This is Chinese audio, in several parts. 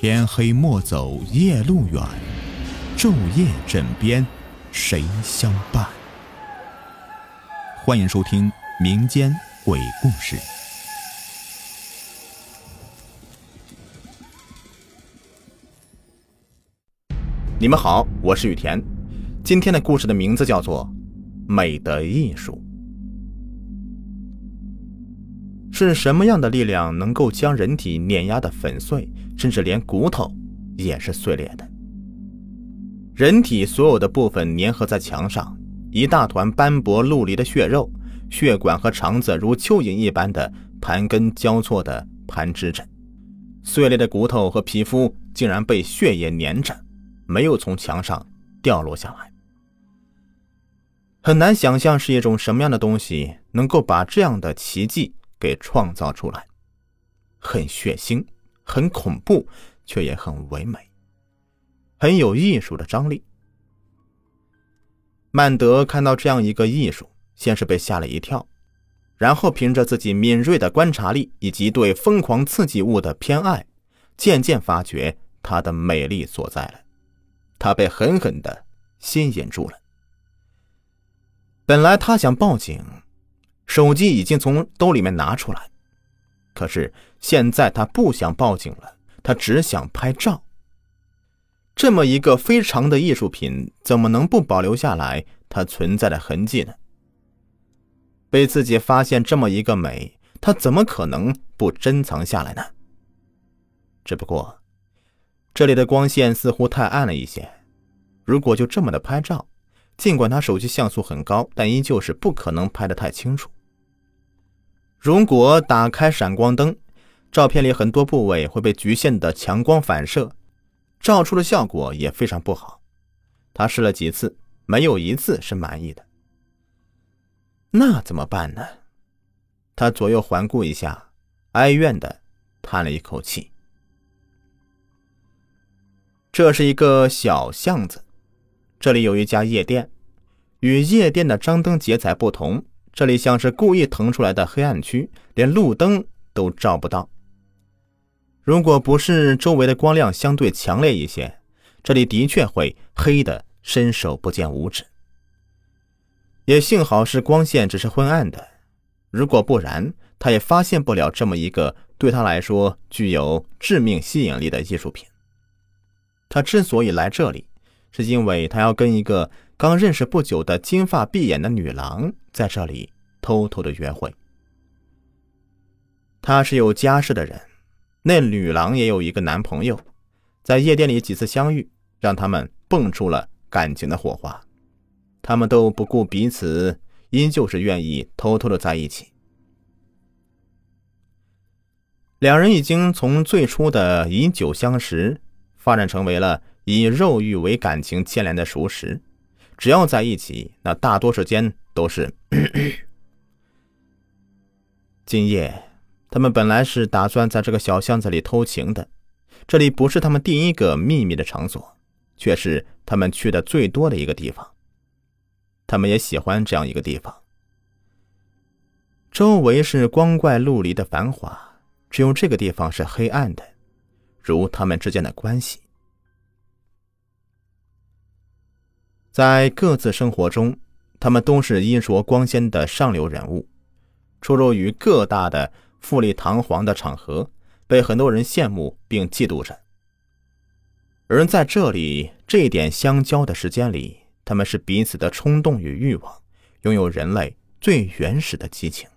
天黑莫走夜路远，昼夜枕边谁相伴？欢迎收听民间鬼故事。你们好，我是雨田。今天的故事的名字叫做《美的艺术》。是什么样的力量能够将人体碾压的粉碎，甚至连骨头也是碎裂的？人体所有的部分粘合在墙上，一大团斑驳陆离的血肉、血管和肠子如蚯蚓一般的盘根交错的盘织着，碎裂的骨头和皮肤竟然被血液粘着。没有从墙上掉落下来，很难想象是一种什么样的东西能够把这样的奇迹给创造出来，很血腥，很恐怖，却也很唯美，很有艺术的张力。曼德看到这样一个艺术，先是被吓了一跳，然后凭着自己敏锐的观察力以及对疯狂刺激物的偏爱，渐渐发觉它的美丽所在了。他被狠狠的吸引住了。本来他想报警，手机已经从兜里面拿出来，可是现在他不想报警了，他只想拍照。这么一个非常的艺术品，怎么能不保留下来它存在的痕迹呢？被自己发现这么一个美，他怎么可能不珍藏下来呢？只不过。这里的光线似乎太暗了一些，如果就这么的拍照，尽管他手机像素很高，但依旧是不可能拍得太清楚。如果打开闪光灯，照片里很多部位会被局限的强光反射，照出的效果也非常不好。他试了几次，没有一次是满意的。那怎么办呢？他左右环顾一下，哀怨的叹了一口气。这是一个小巷子，这里有一家夜店，与夜店的张灯结彩不同，这里像是故意腾出来的黑暗区，连路灯都照不到。如果不是周围的光亮相对强烈一些，这里的确会黑的伸手不见五指。也幸好是光线只是昏暗的，如果不然，他也发现不了这么一个对他来说具有致命吸引力的艺术品。他之所以来这里，是因为他要跟一个刚认识不久的金发碧眼的女郎在这里偷偷的约会。他是有家室的人，那女郎也有一个男朋友，在夜店里几次相遇，让他们蹦出了感情的火花。他们都不顾彼此，依旧是愿意偷偷的在一起。两人已经从最初的以酒相识。发展成为了以肉欲为感情牵连的熟识，只要在一起，那大多时间都是。今夜，他们本来是打算在这个小巷子里偷情的，这里不是他们第一个秘密的场所，却是他们去的最多的一个地方。他们也喜欢这样一个地方，周围是光怪陆离的繁华，只有这个地方是黑暗的。如他们之间的关系，在各自生活中，他们都是衣着光鲜的上流人物，出入于各大的富丽堂皇的场合，被很多人羡慕并嫉妒着。而在这里这一点相交的时间里，他们是彼此的冲动与欲望，拥有人类最原始的激情。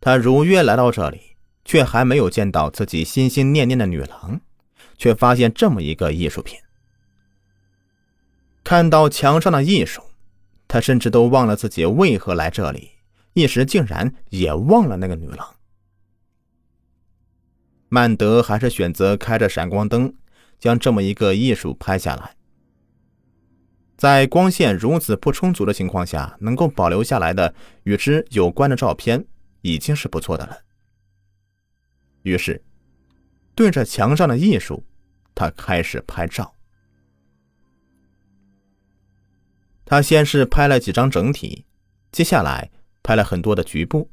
他如约来到这里。却还没有见到自己心心念念的女郎，却发现这么一个艺术品。看到墙上的艺术，他甚至都忘了自己为何来这里，一时竟然也忘了那个女郎。曼德还是选择开着闪光灯，将这么一个艺术拍下来。在光线如此不充足的情况下，能够保留下来的与之有关的照片，已经是不错的了。于是，对着墙上的艺术，他开始拍照。他先是拍了几张整体，接下来拍了很多的局部。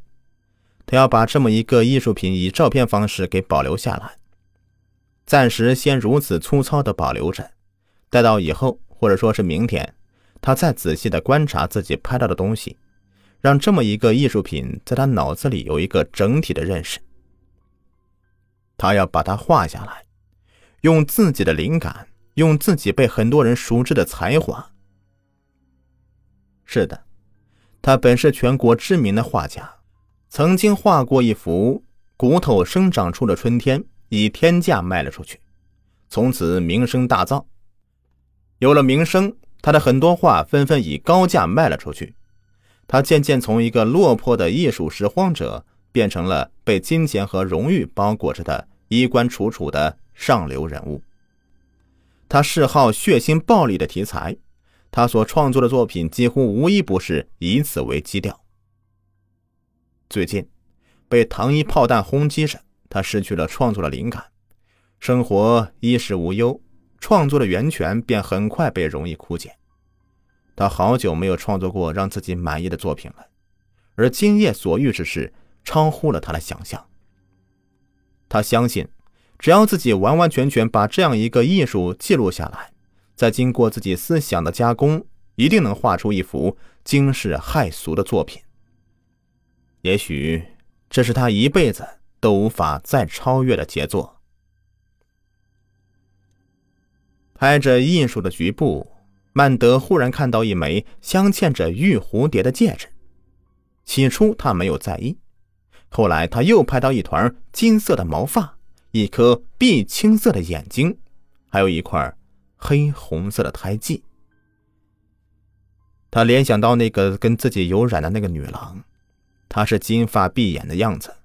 他要把这么一个艺术品以照片方式给保留下来。暂时先如此粗糙的保留着，待到以后或者说是明天，他再仔细的观察自己拍到的东西，让这么一个艺术品在他脑子里有一个整体的认识。他要把它画下来，用自己的灵感，用自己被很多人熟知的才华。是的，他本是全国知名的画家，曾经画过一幅骨头生长出的春天，以天价卖了出去，从此名声大噪。有了名声，他的很多画纷纷以高价卖了出去，他渐渐从一个落魄的艺术拾荒者，变成了被金钱和荣誉包裹着的。衣冠楚楚的上流人物，他嗜好血腥暴力的题材，他所创作的作品几乎无一不是以此为基调。最近，被糖衣炮弹轰击着，他失去了创作的灵感，生活衣食无忧，创作的源泉便很快被容易枯竭。他好久没有创作过让自己满意的作品了，而今夜所遇之事超乎了他的想象。他相信，只要自己完完全全把这样一个艺术记录下来，再经过自己思想的加工，一定能画出一幅惊世骇俗的作品。也许这是他一辈子都无法再超越的杰作。拍着艺术的局部，曼德忽然看到一枚镶嵌着玉蝴蝶的戒指。起初他没有在意。后来，他又拍到一团金色的毛发，一颗碧青色的眼睛，还有一块黑红色的胎记。他联想到那个跟自己有染的那个女郎，她是金发碧眼的样子，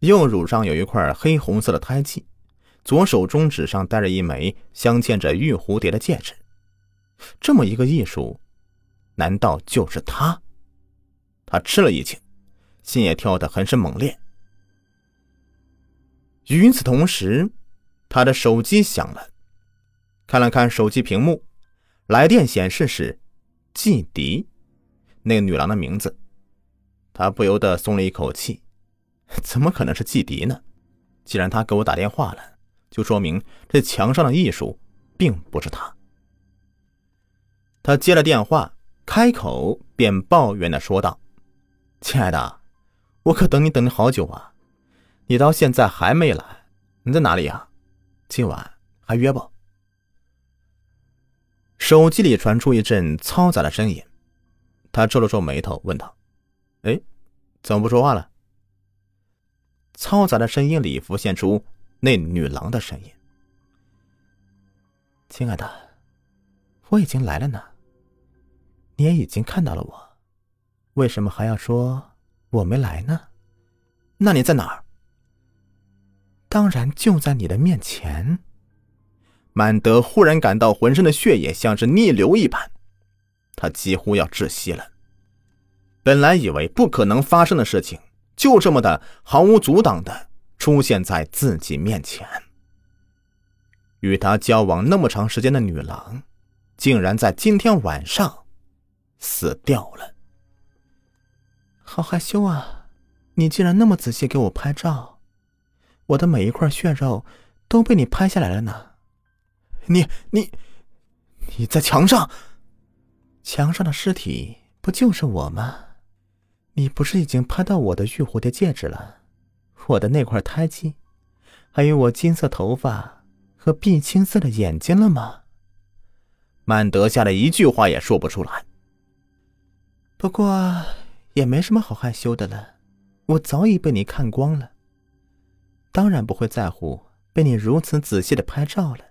右乳上有一块黑红色的胎记，左手中指上戴着一枚镶嵌着玉蝴蝶的戒指。这么一个艺术，难道就是他？他吃了一惊。心也跳得很是猛烈。与此同时，他的手机响了，看了看手机屏幕，来电显示是季迪，那个女郎的名字。他不由得松了一口气，怎么可能是季迪呢？既然他给我打电话了，就说明这墙上的艺术并不是他。他接了电话，开口便抱怨的说道：“亲爱的。”我可等你等了好久啊，你到现在还没来，你在哪里呀？今晚还约不？手机里传出一阵嘈杂的声音，他皱了皱眉头，问道：“哎，怎么不说话了？”嘈杂的声音里浮现出那女郎的声音：“亲爱的，我已经来了呢，你也已经看到了我，为什么还要说？”我没来呢，那你在哪儿？当然就在你的面前。曼德忽然感到浑身的血液像是逆流一般，他几乎要窒息了。本来以为不可能发生的事情，就这么的毫无阻挡的出现在自己面前。与他交往那么长时间的女郎，竟然在今天晚上死掉了。好害羞啊！你竟然那么仔细给我拍照，我的每一块血肉都被你拍下来了呢。你你你在墙上，墙上的尸体不就是我吗？你不是已经拍到我的玉蝴蝶戒指了，我的那块胎记，还有我金色头发和碧青色的眼睛了吗？曼德吓得一句话也说不出来。不过。也没什么好害羞的了，我早已被你看光了。当然不会在乎被你如此仔细的拍照了。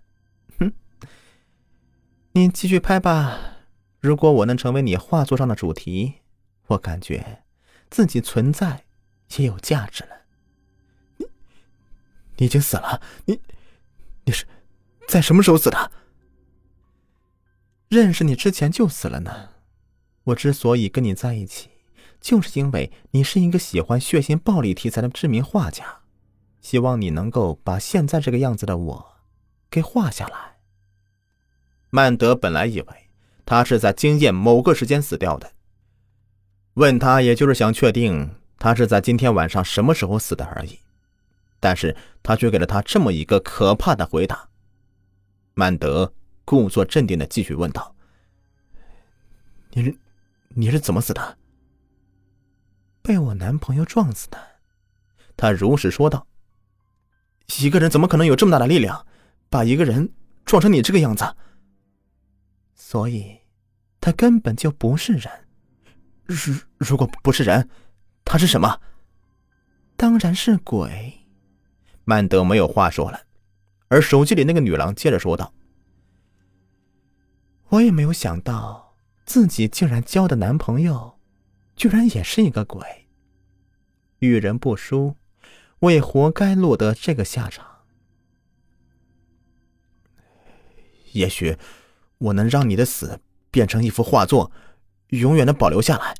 你继续拍吧。如果我能成为你画作上的主题，我感觉自己存在也有价值了。你，你已经死了。你，你是在什么时候死的？认识你之前就死了呢。我之所以跟你在一起。就是因为你是一个喜欢血腥暴力题材的知名画家，希望你能够把现在这个样子的我给画下来。曼德本来以为他是在经验某个时间死掉的，问他也就是想确定他是在今天晚上什么时候死的而已。但是他却给了他这么一个可怕的回答。曼德故作镇定的继续问道：“你是你是怎么死的？”“被我男朋友撞死的。”他如实说道。“一个人怎么可能有这么大的力量，把一个人撞成你这个样子？”“所以，他根本就不是人。如如果不是人，他是什么？”“当然是鬼。”曼德没有话说了，而手机里那个女郎接着说道：“我也没有想到自己竟然交的男朋友，居然也是一个鬼。遇人不淑，我也活该落得这个下场。也许我能让你的死变成一幅画作，永远的保留下来。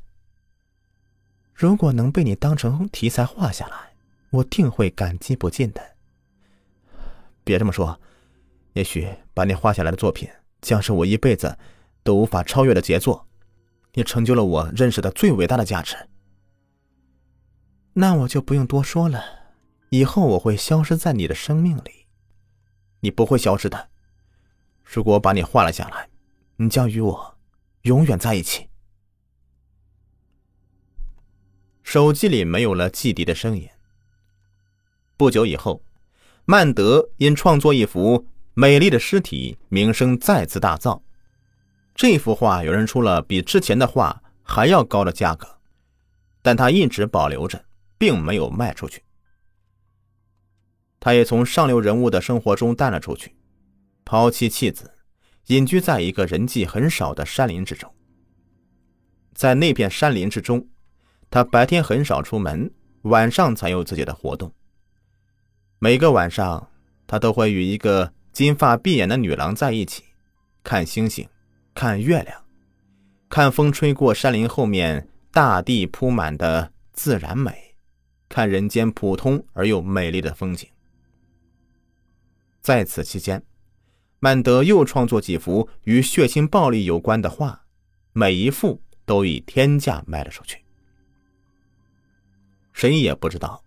如果能被你当成题材画下来。”我定会感激不尽的。别这么说，也许把你画下来的作品将是我一辈子都无法超越的杰作。你成就了我认识的最伟大的价值。那我就不用多说了。以后我会消失在你的生命里。你不会消失的。如果把你画了下来，你将与我永远在一起。手机里没有了季迪的声音。不久以后，曼德因创作一幅美丽的尸体，名声再次大噪。这幅画有人出了比之前的画还要高的价格，但他一直保留着，并没有卖出去。他也从上流人物的生活中淡了出去，抛妻弃子，隐居在一个人迹很少的山林之中。在那片山林之中，他白天很少出门，晚上才有自己的活动。每个晚上，他都会与一个金发碧眼的女郎在一起，看星星，看月亮，看风吹过山林后面大地铺满的自然美，看人间普通而又美丽的风景。在此期间，曼德又创作几幅与血腥暴力有关的画，每一幅都以天价卖了出去。谁也不知道。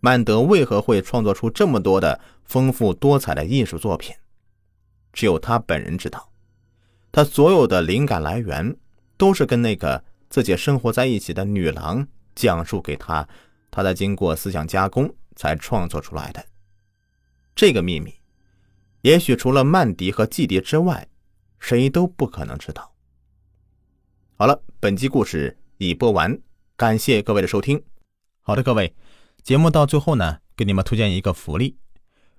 曼德为何会创作出这么多的丰富多彩的艺术作品？只有他本人知道。他所有的灵感来源都是跟那个自己生活在一起的女郎讲述给他，他在经过思想加工才创作出来的。这个秘密，也许除了曼迪和季迪之外，谁都不可能知道。好了，本集故事已播完，感谢各位的收听。好的，各位。节目到最后呢，给你们推荐一个福利。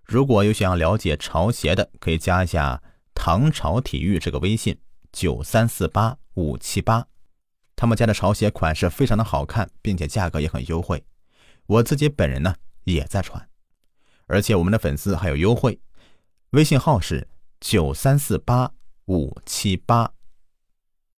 如果有想要了解潮鞋的，可以加一下“唐朝体育”这个微信，九三四八五七八。他们家的潮鞋款式非常的好看，并且价格也很优惠。我自己本人呢也在穿，而且我们的粉丝还有优惠。微信号是九三四八五七八。